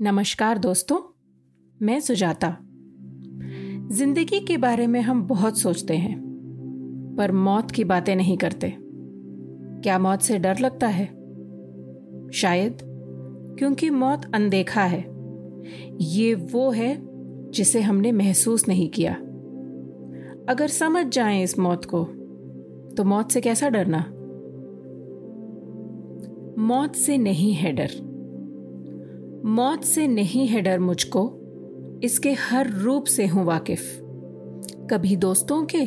नमस्कार दोस्तों, मैं सुजाता। ज़िंदगी के बारे में हम बहुत सोचते हैं, पर मौत की बातें नहीं करते। क्या मौत से डर लगता है? शायद, क्योंकि मौत अनदेखा है। ये वो है जिसे हमने महसूस नहीं किया। अगर समझ जाएँ इस मौत को तो मौत से कैसा डरना? मौत से नहीं है डर। मौत से नहीं है डर मुझको, इसके हर रूप से हूँ वाकिफ। कभी दोस्तों के,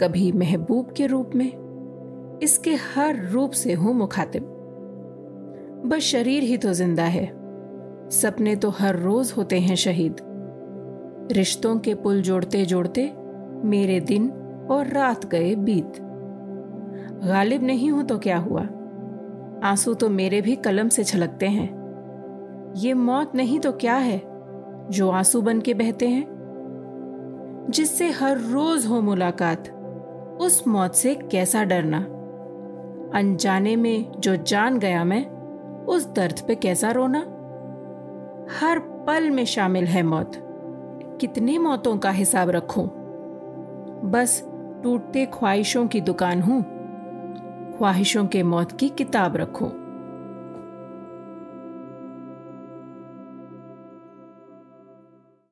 कभी महबूब के रूप में, इसके हर रूप से हूँ मुखातिब। बस शरीर ही तो ज़िंदा है, सपने तो हर रोज होते हैं शहीद। रिश्तों के पुल जोड़ते जोड़ते मेरे दिन और रात गए बीत। गालिब नहीं हूँ तो क्या हुआ? आँसू तो मेरे भी कलम से छलकते हैं। ये मौत नहीं तो क्या है, जो आँसू बन के बहते हैं? जिससे हर रोज हो मुलाकात, उस मौत से कैसा डरना? अनजाने में जो जान गया मैं, उस दर्द पे कैसा रोना? हर पल में शामिल है मौत। कितने मौतों का हिसाब रखूँ? बस टूटते ख्वाहिशों की दुकान हूँ। ख्वाहिशों के मौत की किताब रखूँ।